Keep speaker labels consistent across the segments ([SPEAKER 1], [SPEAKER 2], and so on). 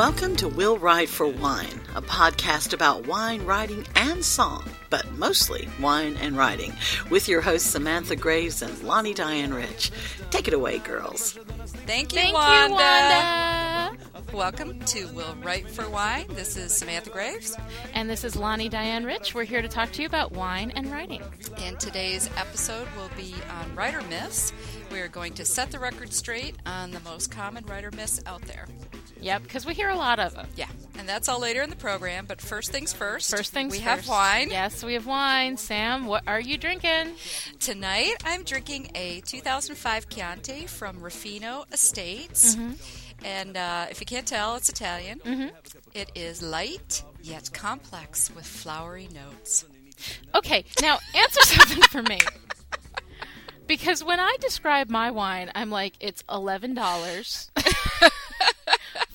[SPEAKER 1] Welcome to Will Write for Wine, a podcast about wine, writing, and song, but mostly wine and writing, with your hosts Samantha Graves and Lonnie Diane Rich. Take it away, girls.
[SPEAKER 2] Thank you,
[SPEAKER 3] Thank
[SPEAKER 2] Wanda.
[SPEAKER 3] you, Wanda.
[SPEAKER 2] Welcome to Will Write for Wine. This is Samantha Graves.
[SPEAKER 3] And this is Lonnie Diane Rich. We're here to talk to you about wine and writing.
[SPEAKER 2] And today's episode will be on writer myths. We are going to set the record straight on the most common writer myths out there.
[SPEAKER 3] Yep, because we hear a lot of them.
[SPEAKER 2] Yeah, and that's all later in the program. But first things first.
[SPEAKER 3] First things
[SPEAKER 2] we
[SPEAKER 3] first.
[SPEAKER 2] have wine.
[SPEAKER 3] Yes, we have wine. Sam, what are you drinking?
[SPEAKER 2] Tonight I'm drinking a 2005 Chianti from Ruffino Estates.
[SPEAKER 3] Mm-hmm.
[SPEAKER 2] And uh, if you can't tell, it's Italian. It is light yet complex with flowery notes.
[SPEAKER 3] Okay, now answer something for me. Because when I describe my wine, I'm like, it's eleven dollars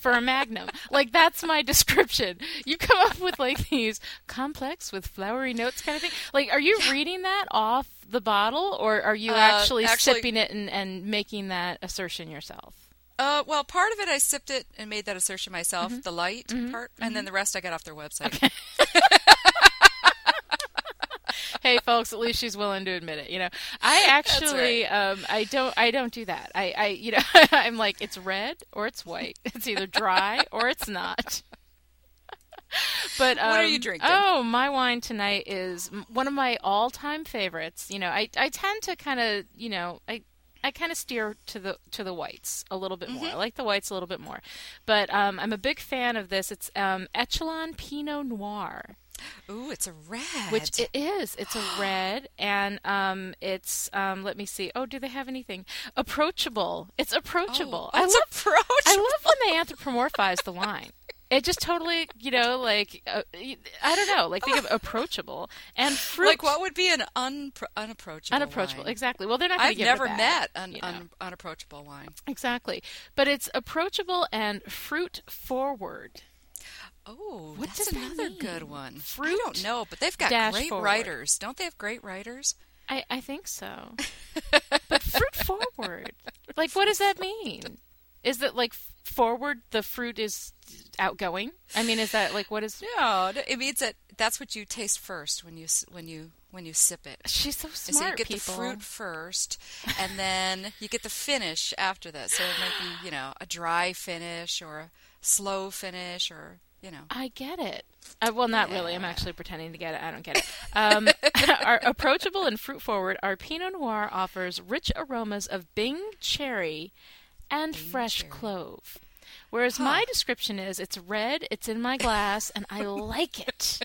[SPEAKER 3] for a Magnum. Like that's my description. You come up with like these complex with flowery notes kind of thing. Like, are you reading that off the bottle, or are you
[SPEAKER 2] Uh,
[SPEAKER 3] actually,
[SPEAKER 2] actually-
[SPEAKER 3] sipping it and, and making that assertion yourself?
[SPEAKER 2] Uh, well, part of it I sipped it and made that assertion myself,
[SPEAKER 3] Mm-hmm.
[SPEAKER 2] the light part, and then the rest I got off their website.
[SPEAKER 3] hey folks at least she's willing to admit it you know? I actually um i don't i don't do that. I i you know i'm like it's red or it's white. It's either dry or it's not. But um,
[SPEAKER 2] What are you drinking?
[SPEAKER 3] oh my wine tonight is one of my all-time favorites. You know i i tend to kind of you know i I kind of steer to the to the whites a little bit more. I like the whites a little bit more, but um, I'm a big fan of this. It's um, Echelon Pinot Noir
[SPEAKER 2] Ooh, it's a red.
[SPEAKER 3] which it is. It's a red, and um, it's um, let me see. Oh, do they have anything approachable? It's approachable.
[SPEAKER 2] Oh,
[SPEAKER 3] I love.
[SPEAKER 2] approachable.
[SPEAKER 3] I love when they anthropomorphize the wine. It just totally, you know, like uh, I don't know, like think of approachable and fruit.
[SPEAKER 2] like what would be an unpro- unapproachable?
[SPEAKER 3] unapproachable?
[SPEAKER 2] wine?
[SPEAKER 3] Exactly. Well, they're not
[SPEAKER 2] I've never met an
[SPEAKER 3] you know.
[SPEAKER 2] un- unapproachable wine.
[SPEAKER 3] exactly, but it's approachable and fruit forward.
[SPEAKER 2] Oh,
[SPEAKER 3] What
[SPEAKER 2] that's
[SPEAKER 3] that
[SPEAKER 2] another good one.
[SPEAKER 3] Fruit.
[SPEAKER 2] I don't know, but they've got
[SPEAKER 3] dash
[SPEAKER 2] great
[SPEAKER 3] forward.
[SPEAKER 2] writers. Don't they have great writers?
[SPEAKER 3] I, I think so. but fruit forward. Like, what does that mean? Is that like forward, the fruit is outgoing? I mean, is that like what is.
[SPEAKER 2] No, it means that that's what you taste first when you when you when you sip it.
[SPEAKER 3] She's so smart,
[SPEAKER 2] so you get
[SPEAKER 3] people.
[SPEAKER 2] the fruit first, and then you get the finish after that. So it might be, you know, a dry finish or a slow finish, or you know.
[SPEAKER 3] I get it. Uh, well, not really. I'm actually pretending to get it. I don't get it. Um, our approachable and fruit forward, our Pinot Noir offers rich aromas of Bing cherry and fresh clove. Whereas my description is it's red, it's in my glass, and I like it.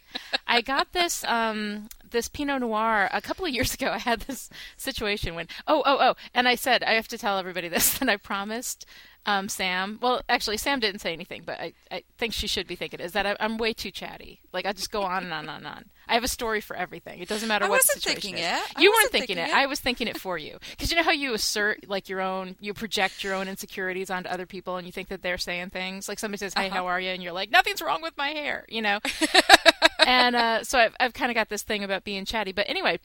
[SPEAKER 3] I got this um, this Pinot Noir a couple of years ago. I had this situation when oh oh oh, and I said I have to tell everybody this And I promised um, Sam. Well, actually, Sam didn't say anything, but I, I think she should be thinking is that I, I'm way too chatty. Like I just go on and on and on. I have a story for everything. It doesn't matter
[SPEAKER 2] I
[SPEAKER 3] what the situation
[SPEAKER 2] thinking
[SPEAKER 3] is. You weren't thinking,
[SPEAKER 2] thinking
[SPEAKER 3] it.
[SPEAKER 2] it.
[SPEAKER 3] I was thinking it for you. Because you know how you assert like your own, you project your own insecurities onto other people, and you think that they're saying things. Like somebody says, "Hey,
[SPEAKER 2] Uh-huh.
[SPEAKER 3] how are you?" and you're like, "Nothing's wrong with my hair," you know. and uh, so I've, I've kind of got this thing about being chatty. But anyway,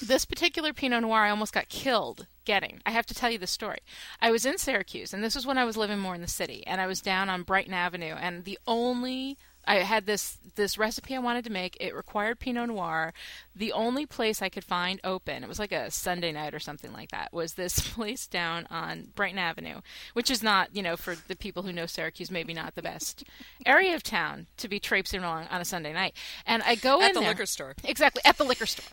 [SPEAKER 3] this particular Pinot Noir I almost got killed getting. I have to tell you the story. I was in Syracuse, and this was when I was living more in the city, and I was down on Brighton Avenue, and the only I had this this recipe I wanted to make. It required Pinot Noir. The only place I could find open, it was like a Sunday night or something like that, was this place down on Brighton Avenue, which is not, you know, for the people who know Syracuse, maybe not the best area of town to be traipsing along on a Sunday night. And I go
[SPEAKER 2] At
[SPEAKER 3] in
[SPEAKER 2] the
[SPEAKER 3] there-
[SPEAKER 2] liquor store.
[SPEAKER 3] Exactly at the liquor store.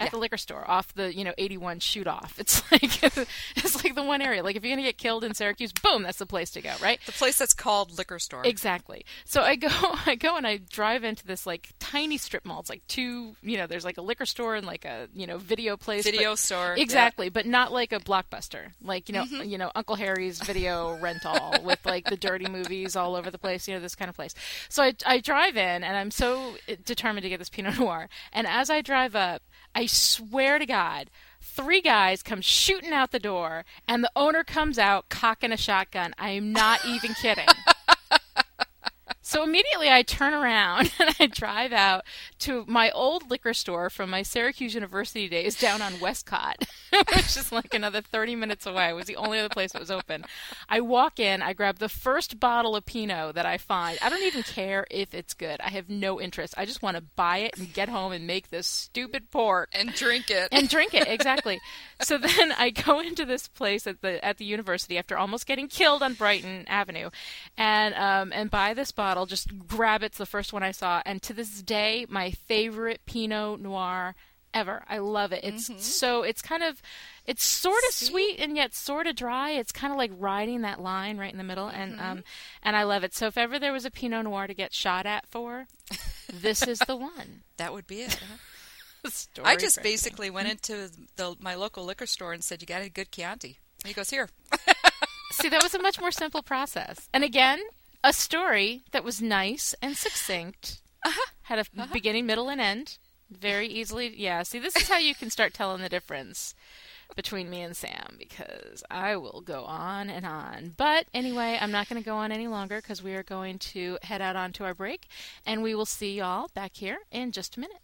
[SPEAKER 3] At
[SPEAKER 2] Yeah.
[SPEAKER 3] the liquor store, off the you know eighty one shoot off. It's like it's like the one area. Like if you're gonna get killed in Syracuse, boom, that's the place to go, right?
[SPEAKER 2] The place that's called liquor store.
[SPEAKER 3] Exactly. So I go, I go and I drive into this like tiny strip mall. It's like two, you know, there's like a liquor store and like a you know video place. but-
[SPEAKER 2] Video store, yeah.
[SPEAKER 3] Exactly, but not like a blockbuster. Like you know,
[SPEAKER 2] Mm-hmm.
[SPEAKER 3] you know Uncle Harry's video rental with like the dirty movies all over the place. You know this kind of place. So I, I drive in and I'm so determined to get this Pinot Noir. And as I drive up, I swear to God. Three guys come shooting out the door, and the owner comes out cocking a shotgun. I am not even kidding. So immediately I turn around and I drive out to my old liquor store from my Syracuse University days down on Westcott, which is like another 30 minutes away. It was the only other place that was open. I walk in, I grab the first bottle of Pinot that I find. I don't even care if it's good. I have no interest. I just want to buy it and get home and make this stupid port
[SPEAKER 2] and drink it.
[SPEAKER 3] and drink it exactly. so then I go into this place at the at the university after almost getting killed on Brighton Avenue, and um, and buy this bottle. I'll just grab it. It's the first one I saw, and to this day, my favorite Pinot Noir ever. I love it. It's
[SPEAKER 2] Mm-hmm.
[SPEAKER 3] so it's kind of it's sort of sweet and yet sort of dry. It's kind of like riding that line right in the middle, and
[SPEAKER 2] Mm-hmm.
[SPEAKER 3] um and I love it. So if ever there was a Pinot Noir to get shot at for, this is the one.
[SPEAKER 2] That would be it. huh?
[SPEAKER 3] Story
[SPEAKER 2] I just basically went into the, my local liquor store and said, "You got a good Chianti?" And he goes, "Here."
[SPEAKER 3] See, that was a much more simple process. And again, a story that was nice and succinct. Uh-huh. Had a uh-huh. beginning, middle, and end. Very easily. Yeah, see, this is how you can start telling the difference between me and Sam because I will go on and on. But anyway, I'm not going to go on any longer because we are going to head out onto our break and we will see y'all back here in just a minute.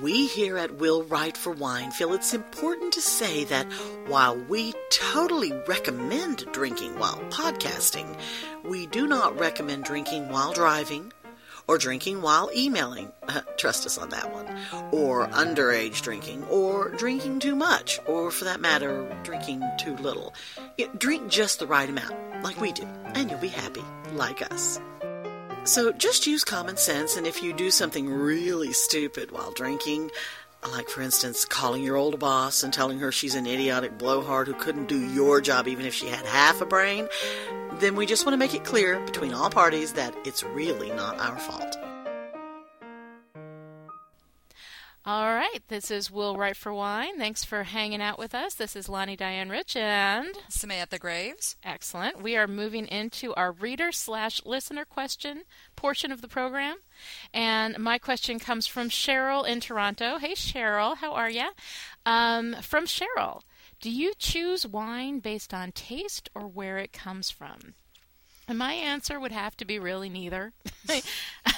[SPEAKER 1] We here at Will Write for Wine feel it's important to say that while we totally recommend drinking while podcasting, we do not recommend drinking while driving or drinking while emailing. Uh, trust us on that one. Or underage drinking or drinking too much or for that matter, drinking too little. Drink just the right amount, like we do, and you'll be happy, like us. So just use common sense, and if you do something really stupid while drinking, like for instance calling your old boss and telling her she's an idiotic blowhard who couldn't do your job even if she had half a brain, then we just want to make it clear between all parties that it's really not our fault.
[SPEAKER 3] All right, this is Will Write for Wine. Thanks for hanging out with us. This is Lonnie Diane Rich and
[SPEAKER 2] Samantha Graves.
[SPEAKER 3] Excellent. We are moving into our reader slash listener question portion of the program. And my question comes from Cheryl in Toronto. Hey, Cheryl, how are you? Um, from Cheryl Do you choose wine based on taste or where it comes from? And my answer would have to be really neither. I,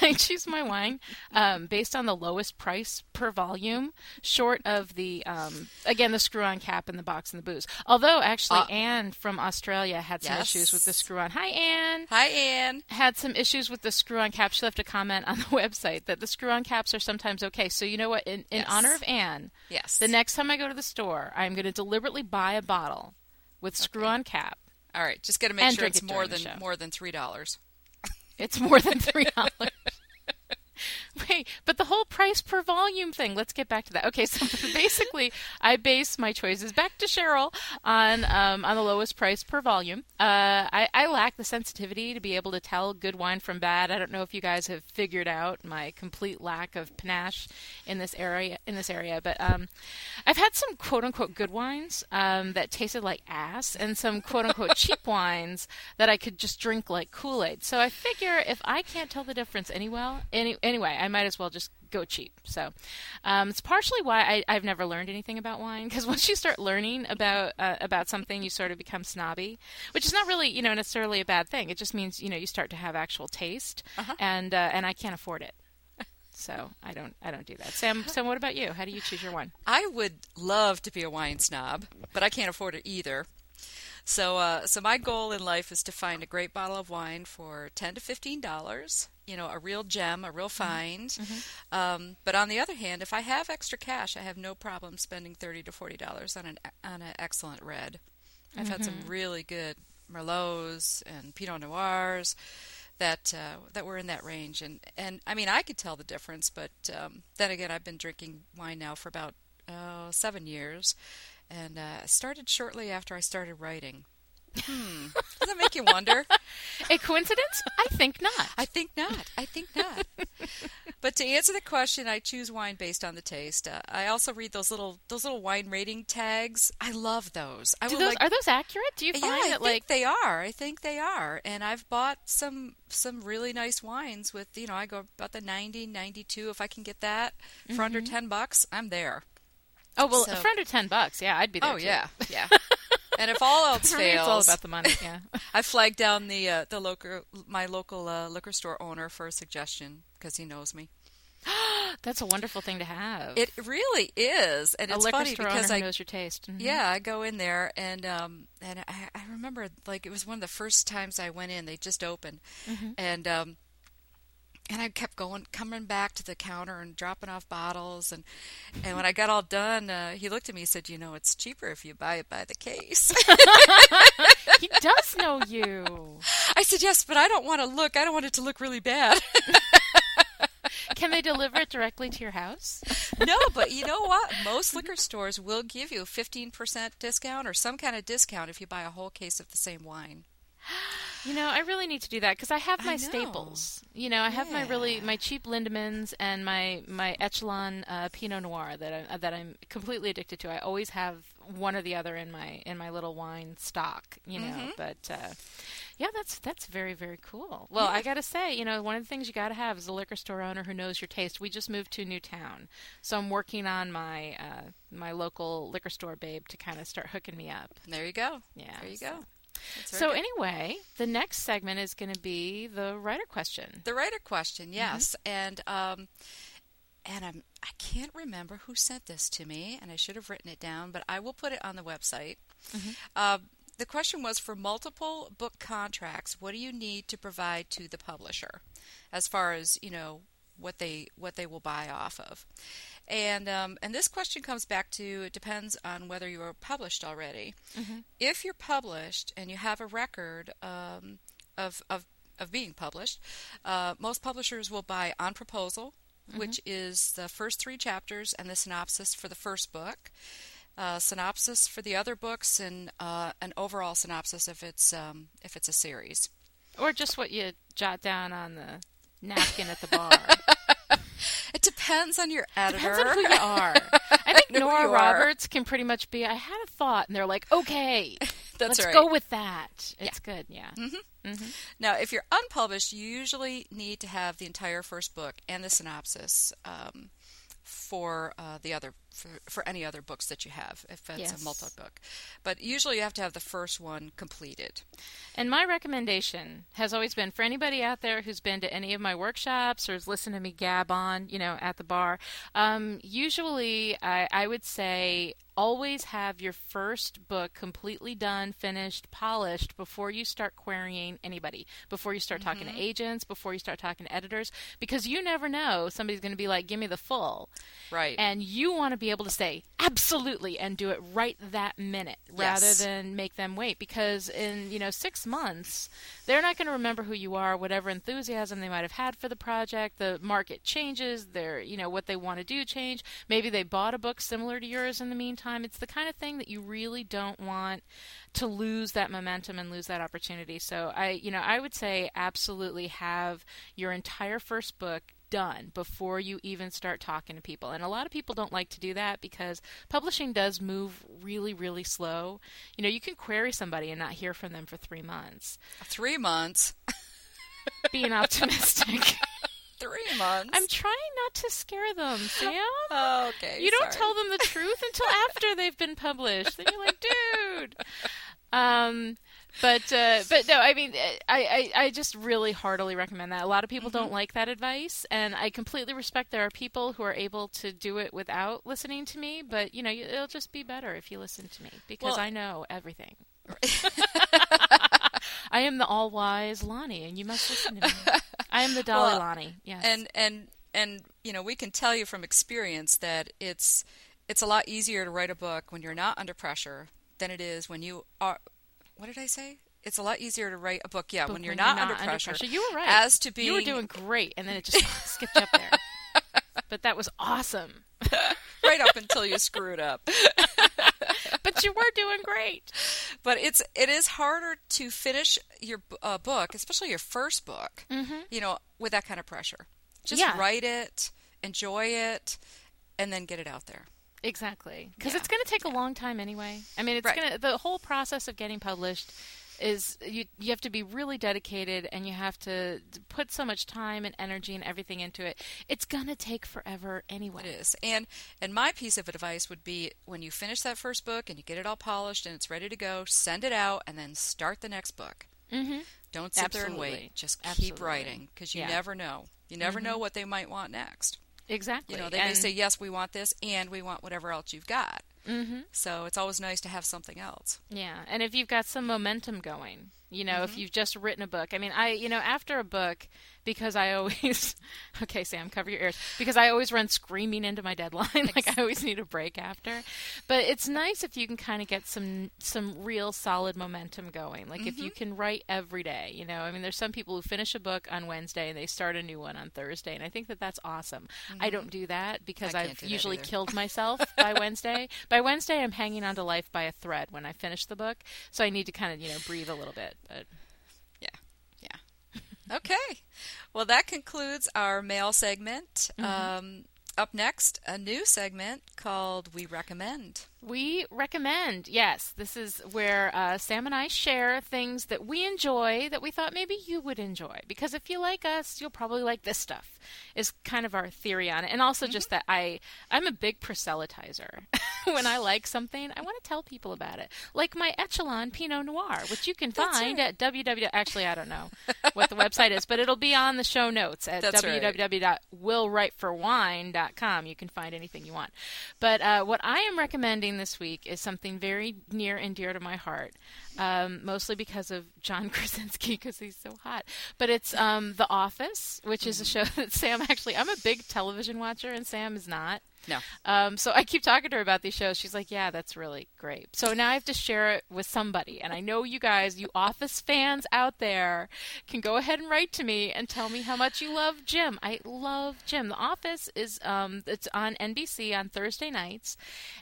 [SPEAKER 3] I choose my wine um, based on the lowest price per volume, short of the um, again the screw-on cap and the box and the booze. Although actually,
[SPEAKER 2] Uh,
[SPEAKER 3] Anne from Australia had some
[SPEAKER 2] Yes.
[SPEAKER 3] issues with the screw-on. Hi, Anne.
[SPEAKER 2] Hi, Anne.
[SPEAKER 3] Had some issues with the screw-on cap. She left a comment on the website that the screw-on caps are sometimes okay. So you know what? In, in
[SPEAKER 2] Yes.
[SPEAKER 3] honor of Anne,
[SPEAKER 2] Yes.
[SPEAKER 3] the next time I go to the store, I'm going to deliberately buy a bottle with screw-on cap.
[SPEAKER 2] All right, just got to make
[SPEAKER 3] And
[SPEAKER 2] sure it's
[SPEAKER 3] it
[SPEAKER 2] more than more than three dollars.
[SPEAKER 3] It's more than three dollars. Wait, but the whole price per volume thing. Let's get back to that. Okay, so basically, I base my choices back to Cheryl on um, on the lowest price per volume. Uh, I, I lack the sensitivity to be able to tell good wine from bad. I don't know if you guys have figured out my complete lack of panache in this area. In this area, but um, I've had some quote unquote good wines um, that tasted like ass, and some quote unquote cheap wines that I could just drink like Kool Aid. So I figure if I can't tell the difference any well, any, anyway, I might as well just go cheap. So um, it's partially why I, I've never learned anything about wine because once you start learning about uh, about something, you sort of become snobby, which is not really you know necessarily a bad thing. It just means you know you start to have actual taste, and uh, and I can't afford it. So I don't I don't do that. Sam, Sam, what about you? How do you choose your wine?
[SPEAKER 2] I would love to be a wine snob, but I can't afford it either. So, uh, so my goal in life is to find a great bottle of wine for ten to fifteen dollars. You know, a real gem, a real find. Um, but on the other hand, if I have extra cash, I have no problem spending thirty to forty dollars on an on an excellent red. I've had some really good merlots and pinot noirs that uh, that were in that range, and and I mean I could tell the difference, but um, then again I've been drinking wine now for about uh, seven years, and uh, started shortly after I started writing. Hmm. Does that make you wonder?
[SPEAKER 3] A coincidence? I think not.
[SPEAKER 2] I think not. I think not. but to answer the question, I choose wine based on the taste. Uh, I also read those little those little wine rating tags. I love those. I
[SPEAKER 3] Do those
[SPEAKER 2] like
[SPEAKER 3] are those accurate? Do you find
[SPEAKER 2] yeah, I
[SPEAKER 3] that
[SPEAKER 2] think
[SPEAKER 3] like
[SPEAKER 2] they are. I think they are. And I've bought some some really nice wines with, you know, I go about the 90, 92 if I can get that for under
[SPEAKER 3] Mm-hmm.
[SPEAKER 2] 10 bucks, I'm there.
[SPEAKER 3] oh well
[SPEAKER 2] so-
[SPEAKER 3] for under ten bucks? Yeah, I'd be there.
[SPEAKER 2] Oh
[SPEAKER 3] too.
[SPEAKER 2] yeah. Yeah. And if all else
[SPEAKER 3] me, it's all
[SPEAKER 2] fails,
[SPEAKER 3] about the money. Yeah.
[SPEAKER 2] I flagged down the uh, the local my local uh, liquor store owner for a suggestion because he knows me.
[SPEAKER 3] That's a wonderful thing to have.
[SPEAKER 2] It really is, and
[SPEAKER 3] a
[SPEAKER 2] it's funny because I
[SPEAKER 3] knows your taste. Mhm.
[SPEAKER 2] yeah I go in there and um and I, I remember like it was one of the first times I went in. They just opened,
[SPEAKER 3] Mm-hmm.
[SPEAKER 2] and um and I kept going, coming back to the counter and dropping off bottles. And and when I got all done, uh, he looked at me and said, "You know, it's cheaper if you buy it by the case."
[SPEAKER 3] He does know you.
[SPEAKER 2] I said, "Yes, but I don't want to look. I don't want it to look really bad."
[SPEAKER 3] Can they deliver it directly to your house?
[SPEAKER 2] no, but you know what? Most liquor stores will give you a fifteen percent discount or some kind of discount if you buy a whole case of the same wine.
[SPEAKER 3] You know, I really need to do that because I have my
[SPEAKER 2] know.
[SPEAKER 3] staples. You know, I have my really my cheap Lindemans and my my Echelon uh, Pinot Noir that I that I'm completely addicted to. I always have one or the other in my in my little wine stock. You know,
[SPEAKER 2] Mm-hmm.
[SPEAKER 3] but uh, yeah, that's that's very very cool. Well, I gotta say, you know, one of the things you gotta have is a liquor store owner who knows your taste. We just moved to a new town, so I'm working on my uh, my local liquor store babe to kind of start hooking me up.
[SPEAKER 2] There you go.
[SPEAKER 3] Yeah,
[SPEAKER 2] There you
[SPEAKER 3] so-
[SPEAKER 2] go.
[SPEAKER 3] So
[SPEAKER 2] good.
[SPEAKER 3] anyway, the next segment is going to be the writer question.
[SPEAKER 2] The writer question,
[SPEAKER 3] Mm-hmm.
[SPEAKER 2] yes, and um, and I'm I can't remember who sent this to me, and I should have written it down, but I will put it on the website.
[SPEAKER 3] Mm-hmm.
[SPEAKER 2] Uh, the question was for multiple book contracts. What do you need to provide to the publisher, as far as you know what they what they will buy off of? And um, and this question comes back to it depends on whether you are published already. If you're published and you have a record um, of, of of being published, uh, most publishers will buy on proposal, which is the first three chapters and the synopsis for the first book, uh, synopsis for the other books, and uh, an overall synopsis if it's um, if it's a series.
[SPEAKER 3] Or just what you jot down on the napkin at the bar.
[SPEAKER 2] It depends on your editor.
[SPEAKER 3] Depends on who you are. I think
[SPEAKER 2] who
[SPEAKER 3] Nora. Roberts can pretty much be, I had a thought, and they're like, okay,
[SPEAKER 2] That's
[SPEAKER 3] let's
[SPEAKER 2] right.
[SPEAKER 3] go with that. It's good, yeah.
[SPEAKER 2] Now, if you're unpublished, you usually need to have the entire first book and the synopsis um, for uh, the other for, for any other books that you have, if it's
[SPEAKER 3] Yes.
[SPEAKER 2] a multi-book. But usually, you have to have the first one completed.
[SPEAKER 3] And my recommendation has always been for anybody out there who's been to any of my workshops or has listened to me gab on, you know, at the bar. Um, usually, I, I would say always have your first book completely done, finished, polished before you start querying anybody, before you start talking to mm-hmm. agents, before you start talking to editors, because you never know somebody's going to be like, "Give me the full,"
[SPEAKER 2] Right.
[SPEAKER 3] and you want to be able to say absolutely and do it right that minute rather than make them wait because in you know six months they're not going to remember who you are whatever enthusiasm they might have had for the project the market changes their you know what they want to do change. Maybe they bought a book similar to yours in the meantime it's the kind of thing that you really don't want to lose that momentum and lose that opportunity so i you know i would say absolutely have your entire first book done before you even start talking to people. And a lot of people don't like to do that because publishing does move really, really slow. You know, you can query somebody and not hear from them for three months.
[SPEAKER 2] Three months.
[SPEAKER 3] Being optimistic.
[SPEAKER 2] Three months.
[SPEAKER 3] I'm trying not to scare them, Sam.
[SPEAKER 2] Oh, okay.
[SPEAKER 3] You don't
[SPEAKER 2] sorry.
[SPEAKER 3] tell them the truth until after they've been published. Then you're like, dude. Um, but uh, but no, I mean, I, I I just really heartily recommend that. A lot of people
[SPEAKER 2] Mm-hmm.
[SPEAKER 3] don't like that advice, and I completely respect there are people who are able to do it without listening to me. But you know, it'll just be better if you listen to me because
[SPEAKER 2] Well-
[SPEAKER 3] I know everything. I am the all wise Lonnie, and you must listen to me. I am the Dolly
[SPEAKER 2] Well,
[SPEAKER 3] Lonnie. Yes.
[SPEAKER 2] and and and you know we can tell you from experience that it's it's a lot easier to write a book when you're not under pressure than it is when you are what did i say it's a lot easier to write a book yeah
[SPEAKER 3] But
[SPEAKER 2] when you're not, under, pressure,
[SPEAKER 3] You were right.
[SPEAKER 2] as to being
[SPEAKER 3] You were doing great, and then it just skipped up there. But that was awesome.
[SPEAKER 2] right up until you screw it up
[SPEAKER 3] But you were doing great.
[SPEAKER 2] but it's it is harder to finish your uh, book especially your first book you know with that kind of pressure just
[SPEAKER 3] Mm-hmm. Yeah.
[SPEAKER 2] write it enjoy it and then get it out there
[SPEAKER 3] Exactly. Because
[SPEAKER 2] Yeah.
[SPEAKER 3] it's going to take a long time anyway. I mean, it's
[SPEAKER 2] Right.
[SPEAKER 3] going to the whole process of getting published is you you have to be really dedicated and you have to put so much time and energy and everything into it. It's going to take forever anyway.
[SPEAKER 2] It is. And and my piece of advice would be when you finish that first book and you get it all polished and it's ready to go, send it out and then start the next book.
[SPEAKER 3] Mhm.
[SPEAKER 2] Don't sit there and wait. Just keep
[SPEAKER 3] Absolutely.
[SPEAKER 2] writing because you
[SPEAKER 3] Yeah.
[SPEAKER 2] never know. You never know what they might want next.
[SPEAKER 3] Exactly.
[SPEAKER 2] You know, they may say, yes, we want this, and we want whatever else you've got.
[SPEAKER 3] Mhm.
[SPEAKER 2] So it's always nice to have something else.
[SPEAKER 3] Yeah, and if you've got some momentum going, you know,
[SPEAKER 2] Mm-hmm.
[SPEAKER 3] if you've just written a book. I mean, I, you know, after a book, because I always, okay, Sam, cover your ears, because I always run screaming into my deadline. like I always need a break after. But it's nice if you can kind of get some some real solid momentum going. Like if you
[SPEAKER 2] Mm-hmm.
[SPEAKER 3] can write every day. You know, I mean, there's some people who finish a book on Wednesday and they start a new one on Thursday, and I think that that's awesome. I don't do that because
[SPEAKER 2] Mm-hmm. I
[SPEAKER 3] I've usually killed myself by Wednesday. By Wednesday, I'm hanging on to life by a thread when I finish the book, so I need to kind of you know breathe a little bit. But
[SPEAKER 2] Yeah. Yeah. okay. Well, that concludes our mail segment. Um, up next, a new segment called We Recommend.
[SPEAKER 3] We recommend, yes, this is where uh, Sam and I share things that we enjoy that we thought maybe you would enjoy. Because if you like us, you'll probably like this stuff. Is kind of our theory on it, and also just that I I'm a big proselytizer. when I like something, I want to tell people about it. Like my Echelon Pinot Noir, which you can
[SPEAKER 2] That's
[SPEAKER 3] find
[SPEAKER 2] right.
[SPEAKER 3] at www. Actually, I don't know what the website is, but it'll be on the show notes at
[SPEAKER 2] That's
[SPEAKER 3] www.willwriteforwine.com. You can find anything you want. But uh, what I am recommending this week is something very near and dear to my heart, um, mostly because of John Krasinski, because he's so hot. But it's um, The Office, which is a show that Sam actually, I'm a big television watcher, and Sam is not.
[SPEAKER 2] No.
[SPEAKER 3] Um, so I keep talking to her about these shows. She's like, "Yeah, that's really great." So now I have to share it with somebody, and I know you guys, you Office fans out there, can go ahead and write to me and tell me how much you love Jim. I love Jim. The Office is um, it's on NBC on Thursday nights,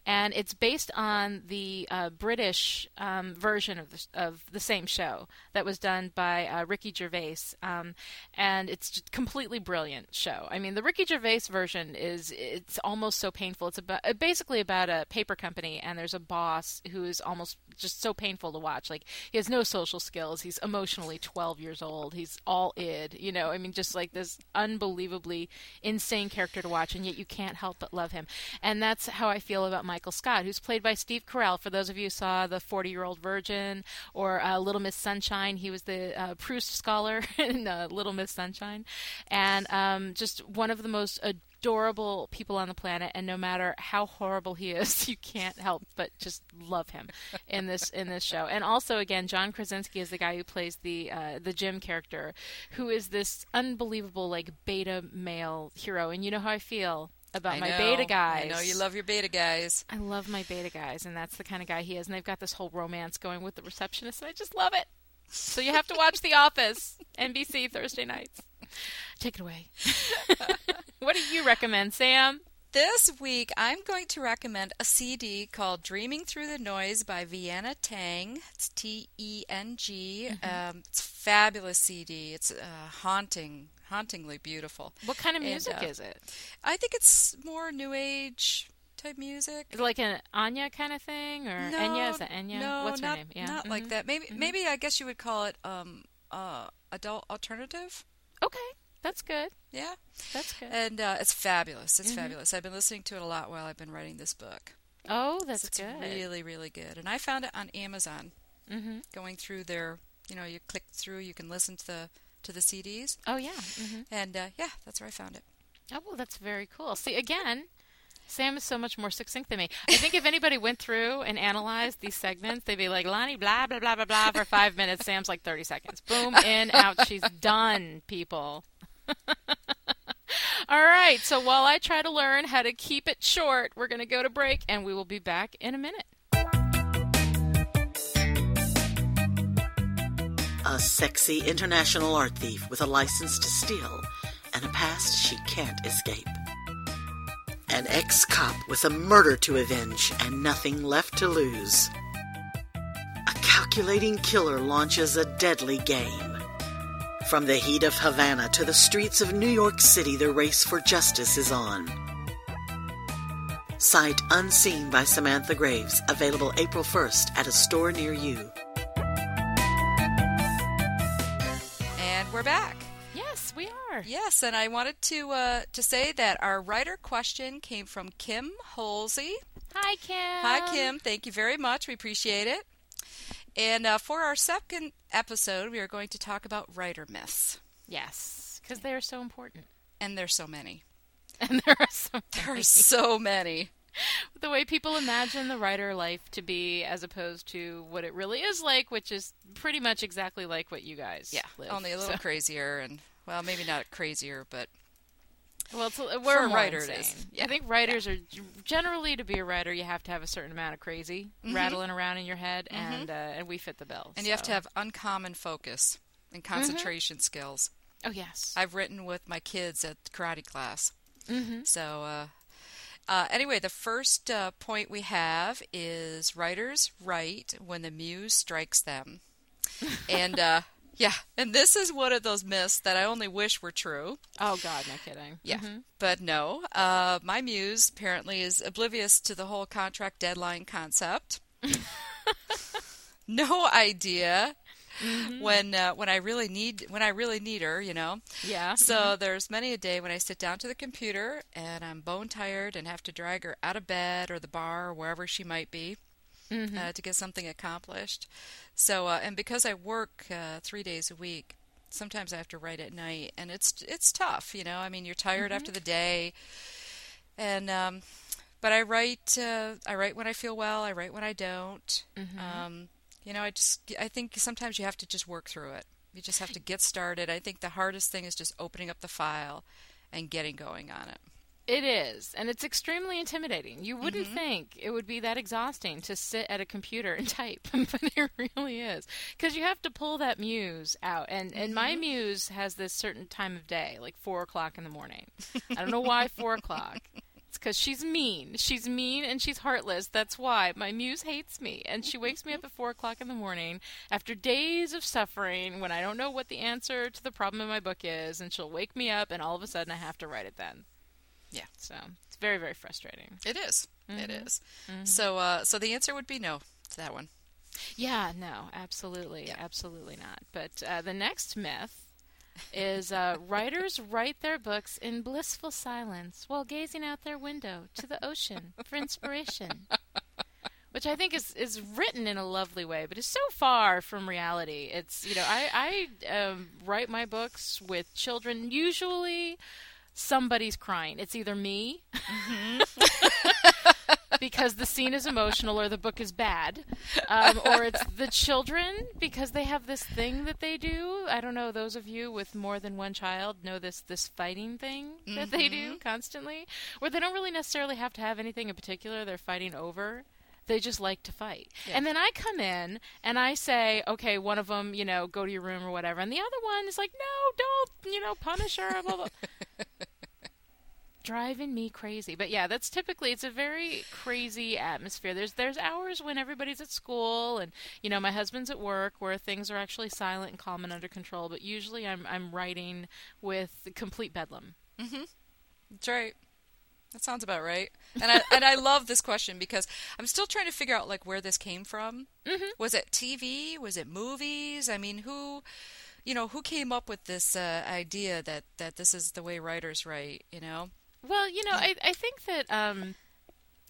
[SPEAKER 3] and it's based on the uh, British um, version of the, of the same show that was done by uh, Ricky Gervais, um, and it's completely brilliant show. I mean, the Ricky Gervais version is it's almost so painful. It's about uh, basically about a paper company, and there's a boss who is almost just so painful to watch. Like he has no social skills. He's emotionally 12 years old. He's all id. You know, I mean, just like this unbelievably insane character to watch, and yet you can't help but love him. And that's how I feel about Michael Scott, who's played by Steve Carell. For those of you who saw the 40 Year Old Virgin or uh, Little Miss Sunshine, he was the uh, Proust scholar in uh, Little Miss Sunshine, and um, just one of the most adorable people on the planet. And no matter how horrible he is, you can't help but just love him in this in this show. And also, again, John Krasinski is the guy who plays the uh, the Jim character, who is this unbelievable like beta male hero. And you know how I feel about
[SPEAKER 2] I
[SPEAKER 3] my
[SPEAKER 2] know.
[SPEAKER 3] beta guys.
[SPEAKER 2] I know you love your beta guys.
[SPEAKER 3] I love my beta guys, and that's the kind of guy he is. And they've got this whole romance going with the receptionist, and I just love it. So you have to watch The Office, NBC Thursday nights. Take it away. what do you recommend, Sam?
[SPEAKER 2] This week, I'm going to recommend a CD called Dreaming Through the Noise by Vienna Teng. It's T E N G. Um, it's a fabulous CD. It's uh, haunting, hauntingly beautiful.
[SPEAKER 3] What kind of
[SPEAKER 2] And,
[SPEAKER 3] music
[SPEAKER 2] uh,
[SPEAKER 3] is it?
[SPEAKER 2] I think it's more new age type music.
[SPEAKER 3] Is like an Anya kind of thing, or
[SPEAKER 2] no,
[SPEAKER 3] Enya? Is that Enya?
[SPEAKER 2] No,
[SPEAKER 3] What's her
[SPEAKER 2] not,
[SPEAKER 3] name? Yeah,
[SPEAKER 2] not like
[SPEAKER 3] mhm.
[SPEAKER 2] that. Maybe, maybe I guess you would call it um, uh, adult alternative.
[SPEAKER 3] Okay, that's good.
[SPEAKER 2] Yeah,
[SPEAKER 3] That's good.
[SPEAKER 2] and uh, it's fabulous. It's
[SPEAKER 3] Mhm.
[SPEAKER 2] fabulous. I've been listening to it a lot while I've been writing this book.
[SPEAKER 3] oh, that's
[SPEAKER 2] it's
[SPEAKER 3] good.
[SPEAKER 2] really, really good. And I found it on Amazon.
[SPEAKER 3] hmm
[SPEAKER 2] Going through their, you know, you click through, you can listen to the to the CDs,
[SPEAKER 3] Oh yeah. hmm
[SPEAKER 2] and uh, yeah, that's where I found it.
[SPEAKER 3] Oh, well, that's very cool. See, again, Sam is so much more succinct than me. I think if anybody went through and analyzed these segments, they'd be like, Lonnie, blah, blah, blah, blah, blah, for five minutes. Sam's like 30 seconds. Boom, in, out. She's done, people. All right, so while I try to learn how to keep it short, we're going to go to break, and we will be back in a minute.
[SPEAKER 1] A sexy international art thief with a license to steal and a past she can't escape. An ex cop with a murder to avenge and nothing left to lose. A calculating killer launches a deadly game. From the heat of Havana to the streets of New York City, the race for justice is on. Sight Unseen by Samantha Graves, available April 1st at a store near you.
[SPEAKER 2] And we're back.
[SPEAKER 3] Yes, we are.
[SPEAKER 2] Yes, and I wanted to uh, to say that our writer question came from Kim Holsey.
[SPEAKER 3] Hi, Kim.
[SPEAKER 2] Hi, Kim. Thank you very much. We appreciate it. And uh, for our second episode, we are going to talk about writer myths,
[SPEAKER 3] Yes, because they are so important.
[SPEAKER 2] and there's so many.
[SPEAKER 3] And there are so
[SPEAKER 2] There
[SPEAKER 3] many.
[SPEAKER 2] are so many.
[SPEAKER 3] the way people imagine the writer life to be as opposed to what it really is like, which is pretty much exactly like what you guys
[SPEAKER 2] Yeah,
[SPEAKER 3] live.
[SPEAKER 2] only a little
[SPEAKER 3] So-
[SPEAKER 2] crazier, and well, maybe not crazier, but
[SPEAKER 3] well, it's, we're
[SPEAKER 2] a writer, it is.
[SPEAKER 3] I think writers are generally to be a writer, you have to have a certain amount of crazy rattling around in your head, and uh, and we fit the bill.
[SPEAKER 2] and you have to have uncommon focus and concentration skills.
[SPEAKER 3] Oh yes.
[SPEAKER 2] I've written with my kids at karate class. Mm-hmm. So, uh, uh, anyway, the first uh, point we have is writers write when the muse strikes them. and, uh, yeah, and this is one of those myths that I only wish were true.
[SPEAKER 3] oh God, no kidding.
[SPEAKER 2] Yeah, but no. Uh, my muse apparently is oblivious to the whole contract deadline concept. no idea when uh, when I really need when I really need her, you know.
[SPEAKER 3] Yeah.
[SPEAKER 2] So there's many a day when I sit down to the computer and I'm bone tired and have to drag her out of bed or the bar or wherever she might be uh, to get something accomplished. So uh, and because I work uh, three days a week, sometimes I have to write at night and it's it's tough. You know, I mean you're tired after the day, and um, but I write uh, I write when I feel well. I write when I don't. Um, you know, I just I think sometimes you have to just work through it. You just have to get started. I think the hardest thing is just opening up the file and getting going on it.
[SPEAKER 3] It is, and it's extremely intimidating. You wouldn't
[SPEAKER 2] Mm-hmm.
[SPEAKER 3] think it would be that exhausting to sit at a computer and type, but it really is. Because you have to pull that muse out, and and
[SPEAKER 2] Mm-hmm.
[SPEAKER 3] my muse has this certain time of day, like four o'clock in the morning. I don't know why four o'clock. It's because she's mean. She's mean and she's heartless. That's why my muse hates me, and she wakes me up at four o'clock in the morning after days of suffering when I don't know what the answer to the problem in my book is, and she'll wake me up, and all of a sudden I have to write it then.
[SPEAKER 2] Yeah.
[SPEAKER 3] So it's very, very frustrating.
[SPEAKER 2] It is. It is. So uh, so the answer would be no to that one.
[SPEAKER 3] Yeah, no, absolutely,
[SPEAKER 2] Yeah.
[SPEAKER 3] absolutely not. But uh, the next myth is uh, writers write their books in blissful silence while gazing out their window to the ocean for inspiration. Which I think is, is written in a lovely way, but is so far from reality. It's you know I I um, write my books with children. Usually, somebody's crying. It's either me because the scene is emotional or the book is bad, um, or it's the children because they have this thing that they do. I don't know. Those of you with more than one child know this this fighting thing that they do constantly, where they don't really necessarily have to have anything in particular they're fighting over. They just like to fight.
[SPEAKER 2] Yeah.
[SPEAKER 3] And then I come in and I say, okay, one of them, you know, go to your room or whatever. And the other one is like, no, don't, you know, punish her, blah, blah. Driving me crazy. But yeah, that's typically, it's a very crazy atmosphere. There's, there's hours when everybody's at school and, you know, my husband's at work where things are actually silent and calm and under control. But usually I'm, I'm writing with complete bedlam. Mm-hmm.
[SPEAKER 2] That's right. That sounds about right. And I and I love this question because I'm still trying to figure out like where this came from. Mm-hmm. Was it TV? Was it movies? I mean, who, you know, who came up with this uh, idea that that this is the way writers write? You know.
[SPEAKER 3] Well, you know, I, I think that um,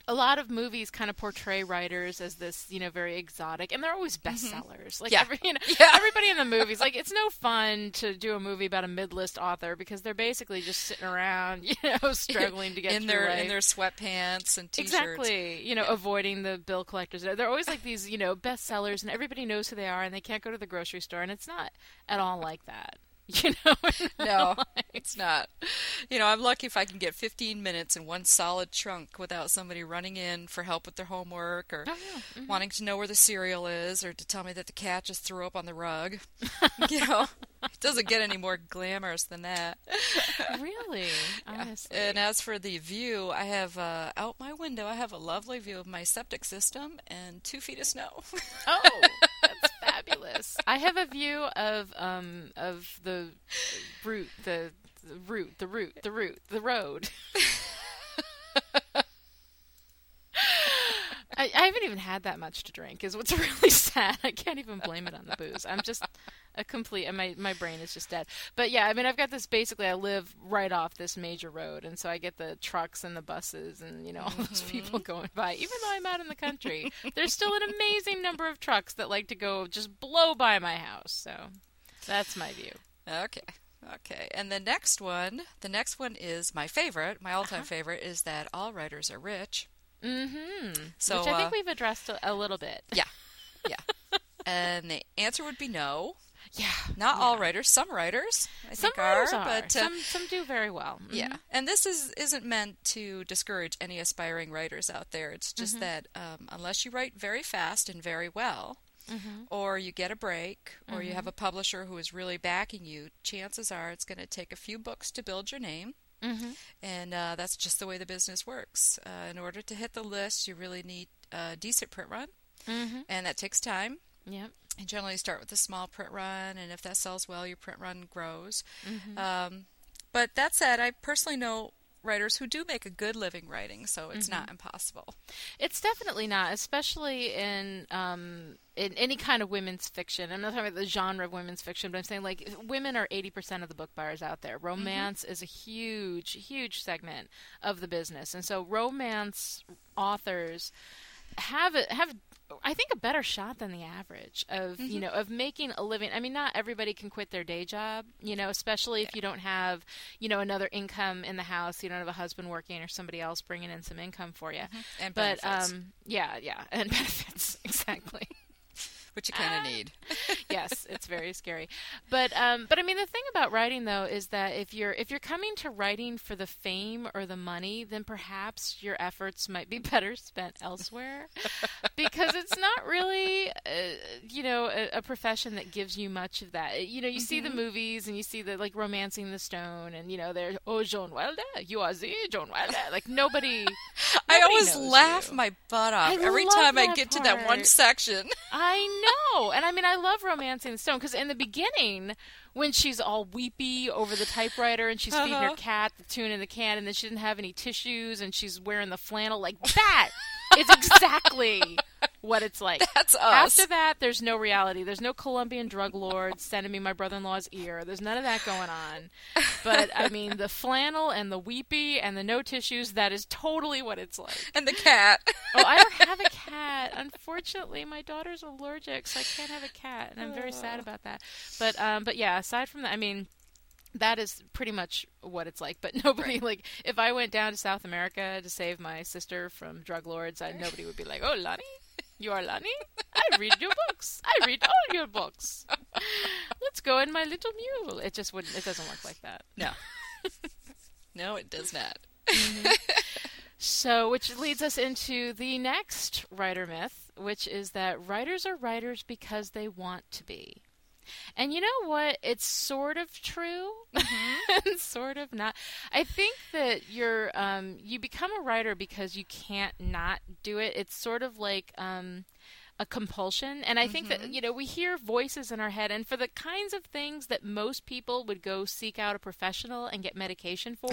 [SPEAKER 3] a lot of movies kind of portray writers as this, you know, very exotic, and they're always mm-hmm. bestsellers. Like,
[SPEAKER 2] Yeah.
[SPEAKER 3] every, you know,
[SPEAKER 2] Yeah.
[SPEAKER 3] everybody in the movies, like, it's no fun to do a movie about a mid-list author because they're basically just sitting around, you know, struggling to get
[SPEAKER 2] in their
[SPEAKER 3] life.
[SPEAKER 2] in their sweatpants and t-shirts.
[SPEAKER 3] Exactly. You know, avoiding the bill collectors. They're always like these, you know, bestsellers, and everybody knows who they are, and they can't go to the grocery store, and it's not at all like that. You know?
[SPEAKER 2] No,
[SPEAKER 3] life.
[SPEAKER 2] it's not. You know, I'm lucky if I can get 15 minutes in one solid chunk without somebody running in for help with their homework or
[SPEAKER 3] Oh, yeah. Mhm.
[SPEAKER 2] wanting to know where the cereal is or to tell me that the cat just threw up on the rug. you know, it doesn't get any more glamorous than that.
[SPEAKER 3] Really? Honestly.
[SPEAKER 2] And as for the view, I have uh, out my window, I have a lovely view of my septic system and two feet of snow.
[SPEAKER 3] Oh, fabulous! I have a view of um of the route, the, the route, the route, the route, the road. I, I haven't even had that much to drink. Is what's really sad. I can't even blame it on the booze. I'm just a complete. My my brain is just dead. But yeah, I mean, I've got this. Basically, I live right off this major road, and so I get the trucks and the buses, and you know all those people going by. Even though I'm out in the country, there's still an amazing number of trucks that like to go just blow by my house. So that's my view.
[SPEAKER 2] Okay. Okay. And the next one, the next one is my favorite. My all-time
[SPEAKER 3] Uh-huh.
[SPEAKER 2] favorite is that all writers are rich.
[SPEAKER 3] Mm-hmm.
[SPEAKER 2] So,
[SPEAKER 3] Which I think
[SPEAKER 2] uh,
[SPEAKER 3] we've addressed a, a little bit.
[SPEAKER 2] Yeah. Yeah. and the answer would be no.
[SPEAKER 3] Yeah.
[SPEAKER 2] Not all writers. Some writers, I
[SPEAKER 3] Some
[SPEAKER 2] think,
[SPEAKER 3] writers
[SPEAKER 2] are,
[SPEAKER 3] are.
[SPEAKER 2] but uh,
[SPEAKER 3] some some do very well. Mhm.
[SPEAKER 2] yeah. And this is isn't meant to discourage any aspiring writers out there. It's
[SPEAKER 3] Mm-hmm.
[SPEAKER 2] just that um, unless you write very fast and very well,
[SPEAKER 3] Mm-hmm.
[SPEAKER 2] or you get a break, or you have a publisher who is really backing you, chances are it's going to take a few books to build your name.
[SPEAKER 3] Mm-hmm.
[SPEAKER 2] And uh, that's just the way the business works. Uh, in order to hit the list, you really need a decent print run,
[SPEAKER 3] Mm-hmm.
[SPEAKER 2] and that takes time.
[SPEAKER 3] Yep.
[SPEAKER 2] You generally start with a small print run, and if that sells well, your print run grows.
[SPEAKER 3] Mm-hmm.
[SPEAKER 2] Um, but that said, I personally know writers who do make a good living writing, so it's
[SPEAKER 3] Mm-hmm.
[SPEAKER 2] not impossible.
[SPEAKER 3] It's definitely not, especially in um, in any kind of women's fiction. I'm not talking about the genre of women's fiction, but I'm saying like women are 80% of the book buyers out there. Romance is a huge, huge segment of the business, and so romance authors have have I think a better shot than the average of you know of making a living. I mean, not everybody can quit their day job, you know, especially if you don't have you know another income in the house. You don't have a husband working or somebody else bringing in some income for you.
[SPEAKER 2] And
[SPEAKER 3] But
[SPEAKER 2] benefits,
[SPEAKER 3] um, yeah, yeah, and benefits exactly.
[SPEAKER 2] Which you kind of need.
[SPEAKER 3] yes, it's very scary. But um, but I mean, the thing about writing though is that if you're if you're coming to writing for the fame or the money, then perhaps your efforts might be better spent elsewhere, because it's not really uh, you know a, a profession that gives you much of that. You know, you see the movies and you see the like romancing the stone, and you know they're oh Joan Wilder, you are the Joan Wilder. Like nobody.
[SPEAKER 2] I always laugh
[SPEAKER 3] you.
[SPEAKER 2] my butt off
[SPEAKER 3] I
[SPEAKER 2] every time I get to that one section.
[SPEAKER 3] I know. No and I mean, I love Romancing the Stone because in the beginning, when she's all weepy over the typewriter and she's feeding her
[SPEAKER 2] Uh-huh.
[SPEAKER 3] cat the tune in the can and then she didn't have any tissues and she's wearing the flannel, like that is exactly what it's like.
[SPEAKER 2] That's us.
[SPEAKER 3] After that, there's no reality. There's no Colombian drug lord sending me my brother-in-law's ear. There's none of that going on. But I mean, the flannel and the weepy and the no tissues, that is totally what it's like.
[SPEAKER 2] and the cat.
[SPEAKER 3] Oh, I don't have a cat. Unfortunately, my daughter's allergic, so I can't have a cat, and I'm very sad about that. But um, but yeah, aside from that, I mean, that is pretty much what it's like. But nobody like if I went down to South America to save my sister from drug lords, I, nobody would be like, "Oh, Lonnie." You are Lonnie? I read your books. I read all your books. Let's go in my little mule. It just wouldn't. It doesn't work like that.
[SPEAKER 2] no. no, it does not. Mm-hmm.
[SPEAKER 3] So, which leads us into the next writer myth, which is that writers are writers because they want to be. And you know what? It's sort of true, and sort of not. I think that you're um, you become a writer because you can't not do it. It's sort of like um, a compulsion, and I think that you know we hear voices in our head, and for the kinds of things that most people would go seek out a professional and get medication for,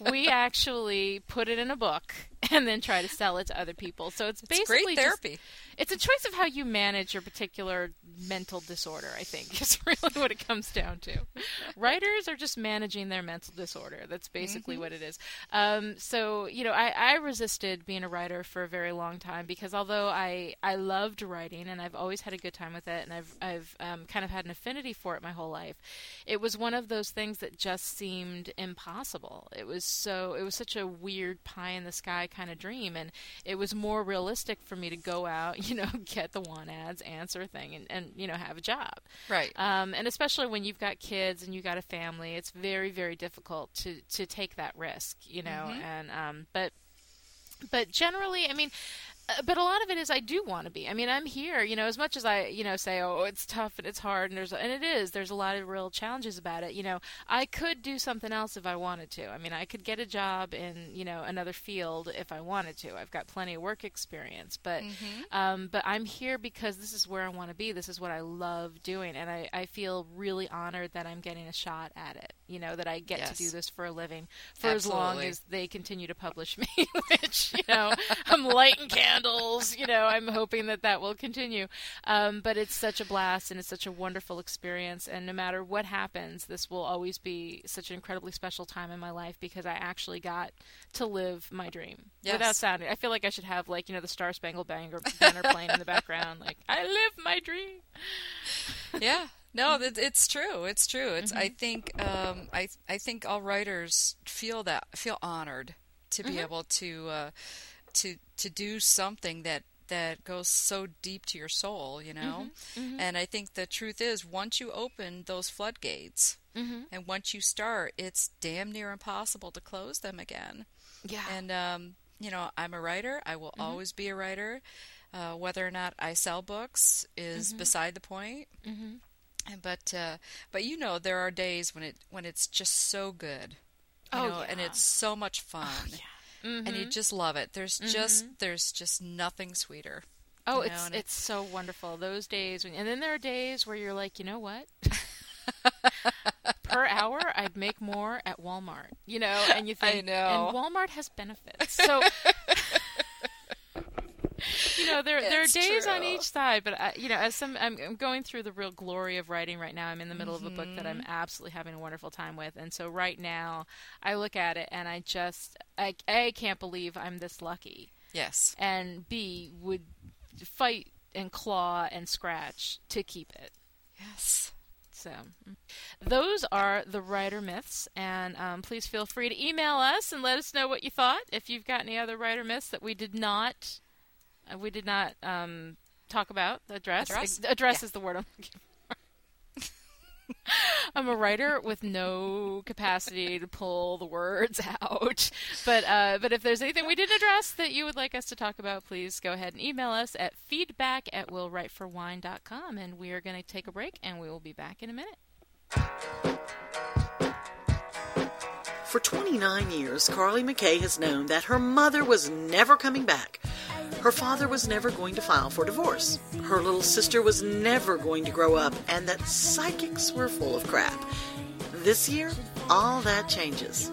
[SPEAKER 3] we actually put it in a book and then try to sell it to other people. So it's,
[SPEAKER 2] It's
[SPEAKER 3] basically
[SPEAKER 2] great
[SPEAKER 3] just-
[SPEAKER 2] therapy.
[SPEAKER 3] it's a choice of how you manage your particular mental disorder, I think, is really what it comes down to. Writers are just managing their mental disorder. That's basically what it is. Um, so, you know, I, I resisted being a writer for a very long time because although I, I loved writing and I've always had a good time with it and I've, I've um, kind of had an affinity for it my whole life, it was one of those things that just seemed impossible. It was so, it was such a weird pie in the sky kind of dream. And it was more realistic for me to go out, you know, get the want ads, answer a thing, and, and you know, have a job.
[SPEAKER 2] Right.
[SPEAKER 3] Um, and especially when you've got kids and you've got a family, it's very, very difficult to, to take that risk, you know. And um, but but generally, I mean, but a lot of it is I do want to be. I mean, I'm here, you know, as much as I, you know, say, oh, it's tough and it's hard and there's, and it is, there's a lot of real challenges about it. You know, I could do something else if I wanted to. I mean, I could get a job in, you know, another field if I wanted to. I've got plenty of work experience, but, um, but I'm here because this is where I want to be. This is what I love doing. And I, I feel really honored that I'm getting a shot at it. You know, that I get to do this for a living for as long as they continue to publish me, which, you know, I'm lighting candles candles. You know, I'm hoping that that will continue. Um, but it's such a blast and it's such a wonderful experience. And no matter what happens, this will always be such an incredibly special time in my life because I actually got to live my dream
[SPEAKER 2] Yes.
[SPEAKER 3] without sounding. I feel like I should have like you know the Star Spangled Banner, banner playing in the background. Like I live my dream.
[SPEAKER 2] yeah no it's true it's true it's i think um i i think all writers feel that feel honored to be able to uh to to do something that that goes so deep to your soul you know and i think the truth is once you open those floodgates and once you start it's damn near impossible to close them again
[SPEAKER 3] Yeah.
[SPEAKER 2] and um, you know, I'm a writer. I will always be a writer. Uh, whether or not I sell books is beside the point. Mm-hmm. But uh, but you know, there are days when it when it's just so good. You
[SPEAKER 3] Oh,
[SPEAKER 2] know, and it's so much fun. And you mm-hmm. just love it. There's just mm-hmm. there's just nothing sweeter.
[SPEAKER 3] Oh,
[SPEAKER 2] you know,
[SPEAKER 3] it's
[SPEAKER 2] and
[SPEAKER 3] it's so wonderful those days, when, and then there are days where you're like, you know what? Per hour, I'd make more at Walmart. You know, and you think, I
[SPEAKER 2] know.
[SPEAKER 3] and Walmart has benefits, so. You know, there there are days on each side, but I, you know, as some I'm, I'm going through the real glory of writing right now. I'm in the middle of a book that I'm
[SPEAKER 2] Mm-hmm.
[SPEAKER 3] absolutely having a wonderful time with, and so right now I look at it and I just I a can't believe I'm this lucky
[SPEAKER 2] Yes.
[SPEAKER 3] and B would fight and claw and scratch to keep it.
[SPEAKER 2] Yes.
[SPEAKER 3] So, mm. those are the writer myths, and um, please feel free to email us and let us know what you thought. If you've got any other writer myths that we did not, we did not um, talk about, address.
[SPEAKER 2] Address?
[SPEAKER 3] Ex- address
[SPEAKER 2] Yeah.
[SPEAKER 3] is the word I'm looking for. I'm a writer with no capacity to pull the words out. But uh, but if there's anything we didn't address that you would like us to talk about, please go ahead and email us at feedback at willwriteforwine.com. And we are going to take a break, and we will be back in a minute.
[SPEAKER 1] For 29 years, Carly McKay has known that her mother was never coming back. Her father was never going to file for divorce. Her little sister was never going to grow up, and that psychics were full of crap. This year, all that changes.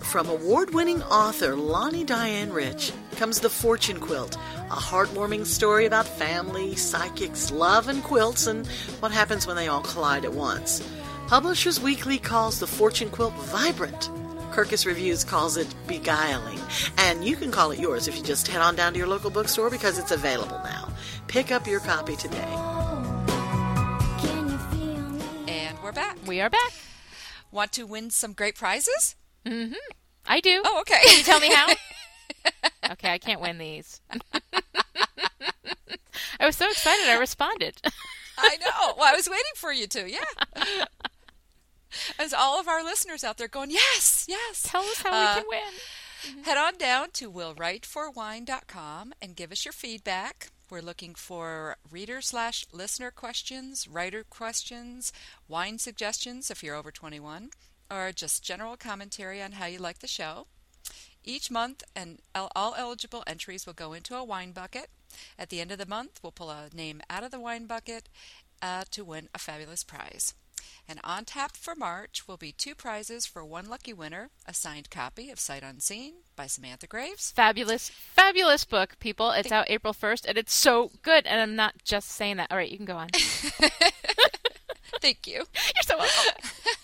[SPEAKER 1] From award winning author Lani Diane Rich comes The Fortune Quilt, a heartwarming story about family, psychics, love, and quilts, and what happens when they all collide at once. Publishers Weekly calls The Fortune Quilt vibrant. Kirkus Reviews calls it beguiling. And you can call it yours if you just head on down to your local bookstore because it's available now. Pick up your copy today.
[SPEAKER 2] And we're back.
[SPEAKER 3] We are back.
[SPEAKER 2] Want to win some great prizes? Mm hmm.
[SPEAKER 3] I do.
[SPEAKER 2] Oh, okay.
[SPEAKER 3] Can you tell me how? okay, I can't win these. I was so excited, I responded.
[SPEAKER 2] I know. Well, I was waiting for you to. Yeah. As all of our listeners out there going, yes, yes.
[SPEAKER 3] Tell us how
[SPEAKER 2] Uh,
[SPEAKER 3] we can win.
[SPEAKER 2] Head on down to willwriteforwine.com and give us your feedback. We're looking for reader slash listener questions, writer questions, wine suggestions if you're over 21, or just general commentary on how you like the show. Each month, and all eligible entries will go into a wine bucket. At the end of the month, we'll pull a name out of the wine bucket uh, to win a fabulous prize. And on tap for March will be two prizes for one lucky winner a signed copy of Sight Unseen by Samantha Graves.
[SPEAKER 3] Fabulous, fabulous book, people. It's out April 1st, and it's so good. And I'm not just saying that. All right, you can go on.
[SPEAKER 2] Thank you.
[SPEAKER 3] You're so welcome.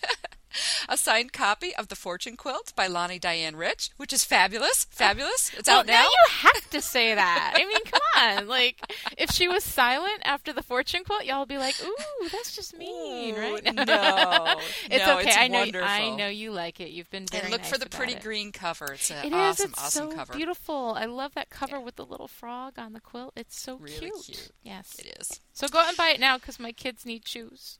[SPEAKER 2] A signed copy of The Fortune Quilt by Lani Diane Rich, which is fabulous. Oh, fabulous. It's
[SPEAKER 3] well,
[SPEAKER 2] out now.
[SPEAKER 3] you have to say that. I mean, come on. Like, if she was silent after the fortune Quilt, y'all would be like, "Ooh, that's just mean,
[SPEAKER 2] Ooh,
[SPEAKER 3] right?"
[SPEAKER 2] no.
[SPEAKER 3] it's
[SPEAKER 2] No,
[SPEAKER 3] okay.
[SPEAKER 2] it's
[SPEAKER 3] I know.
[SPEAKER 2] wonderful.
[SPEAKER 3] I know you like it. You've been very
[SPEAKER 2] and look
[SPEAKER 3] nice
[SPEAKER 2] for the pretty
[SPEAKER 3] it.
[SPEAKER 2] green cover. It's an
[SPEAKER 3] It is.
[SPEAKER 2] awesome,
[SPEAKER 3] It's
[SPEAKER 2] awesome
[SPEAKER 3] so
[SPEAKER 2] cover.
[SPEAKER 3] beautiful. I love that cover with the little frog on the quilt. It's so
[SPEAKER 2] Really
[SPEAKER 3] cute.
[SPEAKER 2] cute.
[SPEAKER 3] Yes.
[SPEAKER 2] It is.
[SPEAKER 3] So go out and buy it now because my kids need shoes.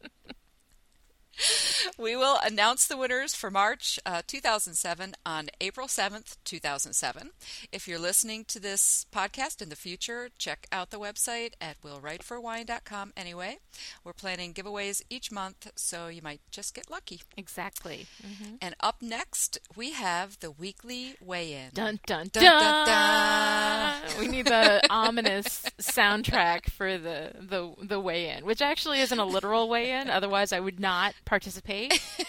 [SPEAKER 2] We will announce the winners for March uh, 2007 on April 7th, 2007. If you're listening to this podcast in the future, check out the website at willwriteforwine.com anyway. We're planning giveaways each month, so you might just get lucky.
[SPEAKER 3] Exactly. Mm-hmm.
[SPEAKER 2] And up next, we have the weekly weigh-in.
[SPEAKER 3] Dun dun
[SPEAKER 2] Dun,
[SPEAKER 3] dun.
[SPEAKER 2] dun, dun.
[SPEAKER 3] We need the ominous soundtrack for the the the weigh-in, which actually isn't a literal weigh-in. Otherwise, I would not participate.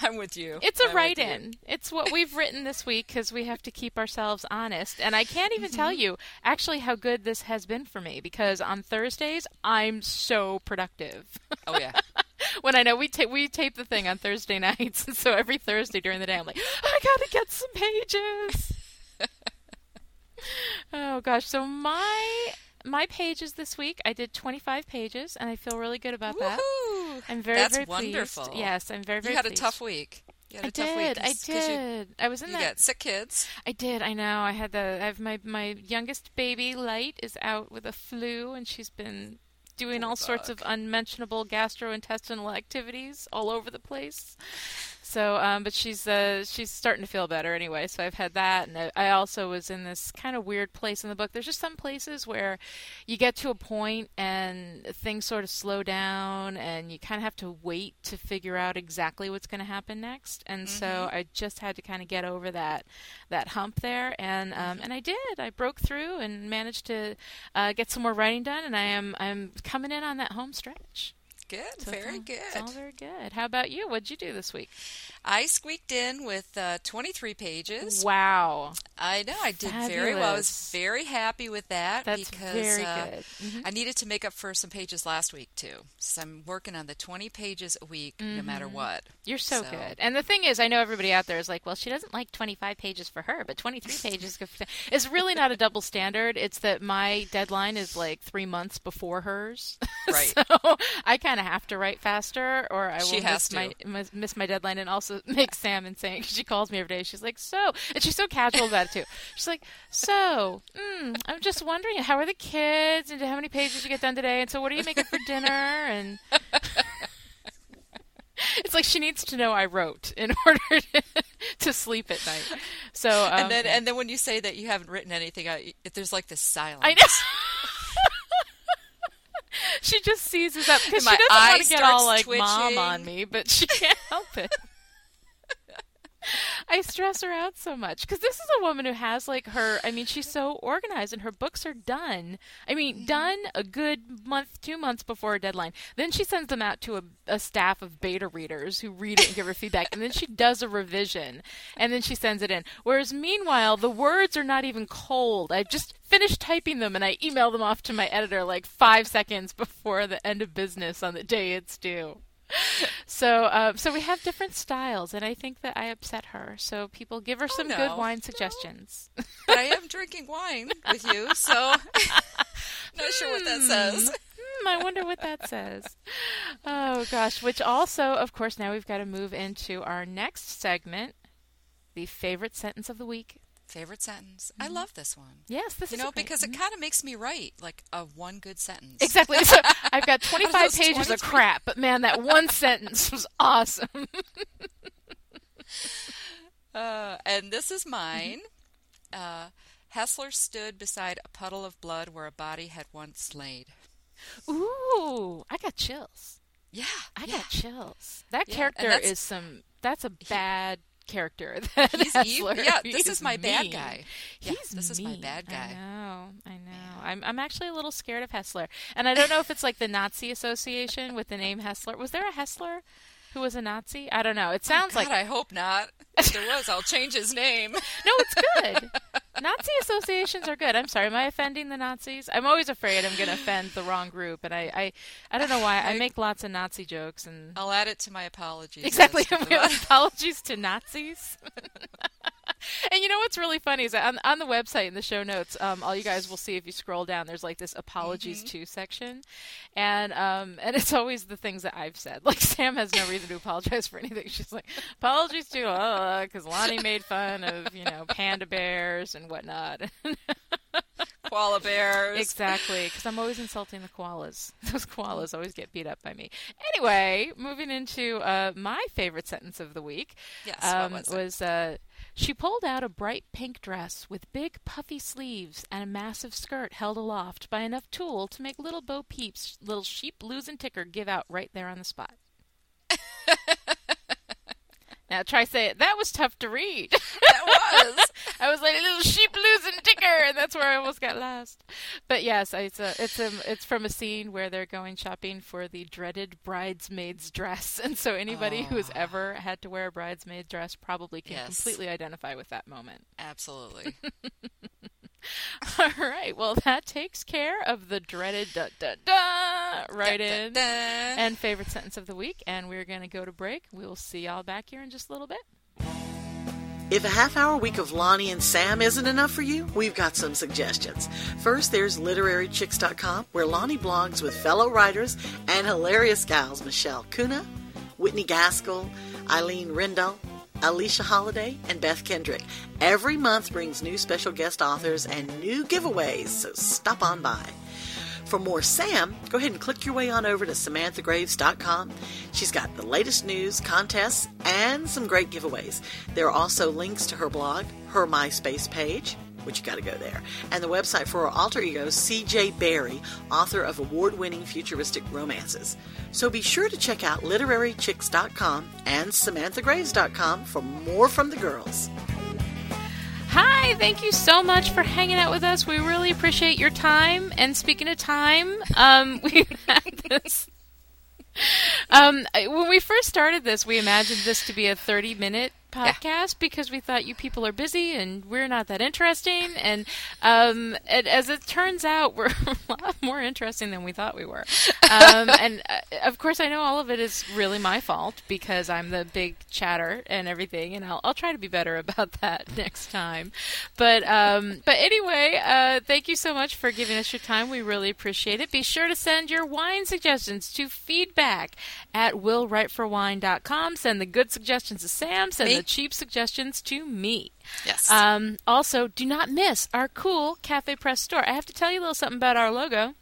[SPEAKER 2] I'm with you.
[SPEAKER 3] It's a write in. It's what we've written this week because we have to keep ourselves honest. And I can't even tell mm-hmm. you actually how good this has been for me because on Thursdays, I'm so productive.
[SPEAKER 2] Oh yeah.
[SPEAKER 3] when I know we ta- we tape the thing on Thursday nights, and so every Thursday during the day, I'm like, I gotta get some pages. oh gosh, so my my pages this week, I did 25 pages, and I feel really good about that. I'm very
[SPEAKER 2] That's
[SPEAKER 3] very
[SPEAKER 2] wonderful.
[SPEAKER 3] pleased. Yes, I'm very very.
[SPEAKER 2] you had
[SPEAKER 3] pleased.
[SPEAKER 2] a tough week. You had
[SPEAKER 3] I
[SPEAKER 2] a tough
[SPEAKER 3] did.
[SPEAKER 2] week.
[SPEAKER 3] I
[SPEAKER 2] 'cause you-
[SPEAKER 3] did. I was in
[SPEAKER 2] You,
[SPEAKER 3] that.
[SPEAKER 2] got sick kids.
[SPEAKER 3] I did. I know. I had the. I have my my youngest baby, Light, is out with a flu, and she's been doing
[SPEAKER 2] Poor
[SPEAKER 3] all sorts of unmentionable gastrointestinal activities all over the place. So, um, but she's uh, she's starting to feel better anyway. So I've had that, and I, I also was in this kind of weird place in the book. There's just some places where you get to a point and things sort of slow down, and you kind of have to wait to figure out exactly what's going to happen next. And so I just had to kind of get over that that hump there, and um, and I did. I broke through and managed to uh, get some more writing done, and I am I'm coming in on that home stretch.
[SPEAKER 2] Good.
[SPEAKER 3] So it's
[SPEAKER 2] very
[SPEAKER 3] all-
[SPEAKER 2] good.
[SPEAKER 3] It's all very good. How about you? What'd you do this week?
[SPEAKER 2] I squeaked in with uh, 23 pages.
[SPEAKER 3] Wow,
[SPEAKER 2] I know I did very well. I was very happy with that
[SPEAKER 3] that's
[SPEAKER 2] because uh.
[SPEAKER 3] Mhm.
[SPEAKER 2] I needed to make up for some pages last week too. So I'm working on the 20 pages a week, no matter what.
[SPEAKER 3] You're so,
[SPEAKER 2] So-
[SPEAKER 3] good. And the thing is, I know everybody out there is like, well, she doesn't like 25 pages for her, but 23 pages is really not a double standard. It's that my deadline is like three months before hers.
[SPEAKER 2] Right.
[SPEAKER 3] so I kind of have to write faster or I will miss, my, miss, miss my deadline and also make Sam insane because she calls me every day. She's like, so, and she's so casual about it too. She's like, so, mm, I'm just wondering, how are the kids and how many pages you get done today? And so what are you making for dinner? And it's like she needs to know I wrote in order to, to sleep at night. So um,
[SPEAKER 2] and then and then when you say that you haven't written anything, I, there's like this silence.
[SPEAKER 3] I know. she just seizes up because she doesn't want to get all like mom on me, but she can't help it. I stress her out so much because this is a woman who has like her. I mean, she's so organized, and her books are done. I mean, done a good month, two months before a deadline. Then she sends them out to a, a staff of beta readers who read it and give her feedback, and then she does a revision, and then she sends it in. Whereas, meanwhile, the words are not even cold. I just finished typing them, and I email them off to my editor like five seconds before the end of business on the day it's due. So, uh, so we have different styles, and I think that I upset her. So people give her some good
[SPEAKER 2] no.
[SPEAKER 3] wine suggestions.
[SPEAKER 2] but I am drinking wine with you, so not sure what that says.
[SPEAKER 3] Hmm, I wonder what that says. Oh gosh! Which also, of course, now we've got to move into our next segment, the favorite sentence of the week.
[SPEAKER 2] Favorite sentence. I love this one.
[SPEAKER 3] Yes, this
[SPEAKER 2] You
[SPEAKER 3] is
[SPEAKER 2] know, because it kind of makes me write like a one good sentence.
[SPEAKER 3] Exactly. So I've got 25
[SPEAKER 2] those
[SPEAKER 3] pages of crap, but man, that one sentence was awesome.
[SPEAKER 2] Uh, and this is mine. Uh, Hessler stood beside a puddle of blood where a body had once laid.
[SPEAKER 3] Ooh, I got chills.
[SPEAKER 2] Yeah,
[SPEAKER 3] I
[SPEAKER 2] yeah.
[SPEAKER 3] got chills. That
[SPEAKER 2] Yeah,
[SPEAKER 3] character is some. That's a bad character. That
[SPEAKER 2] He's
[SPEAKER 3] Hessler.
[SPEAKER 2] evil. Yeah, this is my bad
[SPEAKER 3] mean.
[SPEAKER 2] guy. Yeah,
[SPEAKER 3] He's
[SPEAKER 2] this is my bad guy.
[SPEAKER 3] I know. I know. I'm. I'm actually a little scared of Hessler, and I don't know if it's like the Nazi association with the name Hessler. Was there a Hessler who was a Nazi? I don't know. It oh, sounds
[SPEAKER 2] God,
[SPEAKER 3] like
[SPEAKER 2] I hope not. If there was, I'll change his name.
[SPEAKER 3] no. It's good. Nazi associations are good. I'm sorry. Am I offending the Nazis? I'm always afraid I'm going to offend the wrong group, and I, I, I don't know why. I
[SPEAKER 2] I-
[SPEAKER 3] make lots of Nazi jokes, and
[SPEAKER 2] I'll add it to my apologies.
[SPEAKER 3] exactly.
[SPEAKER 2] the-
[SPEAKER 3] Apologies to Nazis. and you know what's really funny is that on, on the website in the show notes, um, all you guys will see if you scroll down. There's like this apologies to section, and um, and it's always the things that I've said. Like Sam has no reason to apologize for anything. She's like apologies to because Lani made fun of you know panda bears and whatnot.
[SPEAKER 2] koala bears.
[SPEAKER 3] Exactly, because I'm always insulting the koalas. Those koalas always get beat up by me. Anyway, moving into uh, my favorite sentence of the week
[SPEAKER 2] Yes, what
[SPEAKER 3] um,
[SPEAKER 2] was it?
[SPEAKER 3] uh, she pulled out a bright pink dress with big puffy sleeves and a massive skirt held aloft by enough tulle to make little Bo Peeps, little sheep lose and ticker give out right there on the spot. Now try say it. That was tough to read.
[SPEAKER 2] That was.
[SPEAKER 3] I was like a little sheep losing ticker, and that's where I almost got lost. But yes, it's a, it's a, it's from a scene where they're going shopping for the dreaded bridesmaid's dress, and so anybody
[SPEAKER 2] Oh.
[SPEAKER 3] who's ever ah. had to wear a bridesmaid dress probably can
[SPEAKER 2] Yes.
[SPEAKER 3] completely identify with that moment.
[SPEAKER 2] Absolutely.
[SPEAKER 3] All right, well that takes care of the dreaded da da da right in and favorite sentence of the week, and we're gonna go to break. We will see y'all back here in just a little bit.
[SPEAKER 1] If a half hour week of Lani and Sam isn't enough for you, we've got some suggestions. First, there's literarychicks.com, where Lani blogs with fellow writers and hilarious gals Michelle Cunnah, Whitney Gaskell, Eileen Rendahl, Alesia Holliday, and Beth Kendrick. Every month brings new special guest authors and new giveaways, so stop on by. For more Sam, go ahead and click your way on over to SamanthaGraves.com. She's got the latest news, contests, and some great giveaways. There are also links to her blog, her MySpace page, which you got to go there, and the website for her alter ego, CJ Barry, author of award winning futuristic romances. So be sure to check out LiteraryChicks.com and SamanthaGraves.com for more from the girls.
[SPEAKER 3] Hi, thank you so much for hanging out with us. We really appreciate your time. And speaking of time, um, we had this. Um, when we first started this, we imagined this to be a 30 minute podcast because we thought you people are busy and we're not that interesting. And, um, and as it turns out, we're a lot more interesting than we thought we were. Um, and uh, of course, I know all of it is really my fault because I'm the big chatter and everything, and I'll, I'll try to be better about that next time. But um, but anyway, uh, thank you so much for giving us your time. We really appreciate it. Be sure to send your wine suggestions to feedback at willwriteforwine.com. Send the good suggestions to Sam. Send the cheap suggestions to me.
[SPEAKER 2] Yes.
[SPEAKER 3] Um, also, do not miss our cool Cafe Press store. I have to tell you a little something about our logo.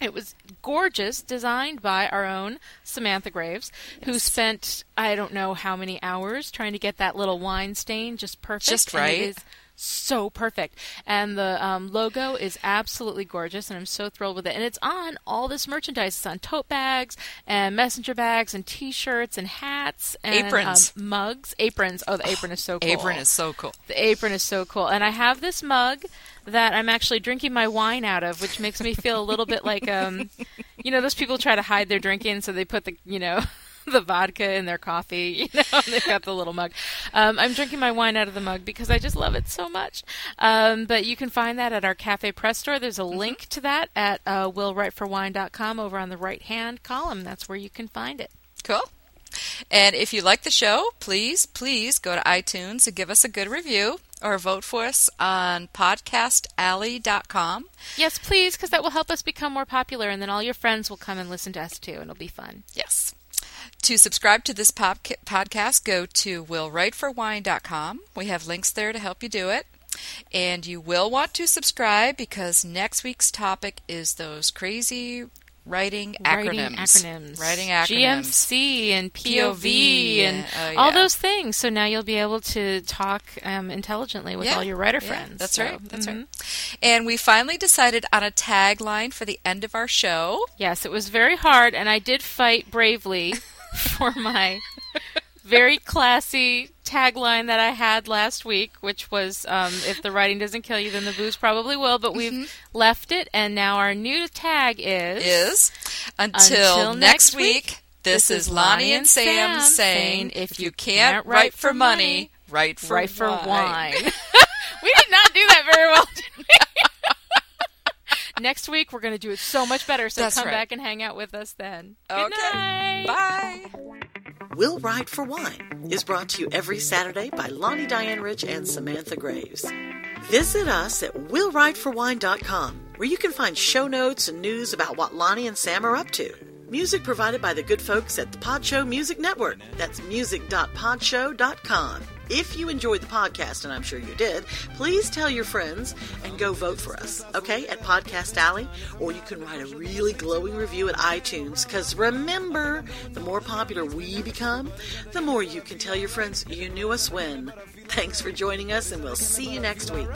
[SPEAKER 3] It was gorgeous, designed by our own Samantha Graves, who spent I don't know how many hours trying to get that little wine stain just perfect.
[SPEAKER 2] Just right.
[SPEAKER 3] So perfect, and the um, logo is absolutely gorgeous, and I'm so thrilled with it. And it's on all this merchandise. It's on tote bags and messenger bags and T-shirts and hats and
[SPEAKER 2] Aprons.
[SPEAKER 3] um, mugs, aprons. Oh, the apron is so cool.
[SPEAKER 2] Apron is so cool.
[SPEAKER 3] The apron is so cool. And I have this mug that I'm actually drinking my wine out of, which makes me feel a little bit like um you know, those people try to hide their drinking so they put the you know the vodka in their coffee, you know, they've got the little mug. Um, I'm drinking my wine out of the mug because I just love it so much. Um, but you can find that at our Cafe Press store. There's a link to that at uh, willwriteforwine.com over on the right hand column. That's where you can find it.
[SPEAKER 2] Cool. And if you like the show, please, please go to iTunes and give us a good review or vote for us on podcastalley.com.
[SPEAKER 3] Yes, please, because that will help us become more popular, and then all your friends will come and listen to us too, and it'll be fun.
[SPEAKER 2] Yes. To subscribe to this pop- podcast, go to willwriteforwine.com. We have links there to help you do it. And you will want to subscribe because next week's topic is those crazy writing acronyms.
[SPEAKER 3] Writing acronyms.
[SPEAKER 2] Writing acronyms.
[SPEAKER 3] GMC and POV,
[SPEAKER 2] POV,
[SPEAKER 3] and
[SPEAKER 2] oh,
[SPEAKER 3] all those things. So now you'll be able to talk um, intelligently with
[SPEAKER 2] Yeah,
[SPEAKER 3] all your writer
[SPEAKER 2] yeah,
[SPEAKER 3] friends.
[SPEAKER 2] That's
[SPEAKER 3] So,
[SPEAKER 2] right. That's
[SPEAKER 3] mhm.
[SPEAKER 2] right. And we finally decided on a tagline for the end of our show.
[SPEAKER 3] Yes, it was very hard, and I did fight bravely for my very classy tagline that I had last week, which was um, "If the writing doesn't kill you, then the booze probably will." But we've
[SPEAKER 2] Mm-hmm.
[SPEAKER 3] left it, and now our new tag is
[SPEAKER 2] Is until,
[SPEAKER 3] Until
[SPEAKER 2] next week.
[SPEAKER 3] week,
[SPEAKER 2] This, is Lani and Sam saying, "If you can't write for money, write for
[SPEAKER 3] right for
[SPEAKER 2] wine."
[SPEAKER 3] wine. we did not do that very well, did we? Next week we're going to do it so much better. So
[SPEAKER 2] That's
[SPEAKER 3] come
[SPEAKER 2] right.
[SPEAKER 3] back and hang out with us then. Good
[SPEAKER 2] Okay.
[SPEAKER 3] night.
[SPEAKER 2] Bye.
[SPEAKER 1] Will Write for Wine is brought to you every Saturday by Lani Diane Rich and Samantha Graves. Visit us at willwriteforwine.com where you can find show notes and news about what Lani and Sam are up to. Music provided by the good folks at the Pod Show Music Network. That's music.podshow.com. If you enjoyed the podcast, and I'm sure you did, please tell your friends and go vote for us, okay, at Podcast Alley, or you can write a really glowing review at iTunes. Because remember, the more popular we become, the more you can tell your friends you knew us when. Thanks for joining us, and we'll see you next week.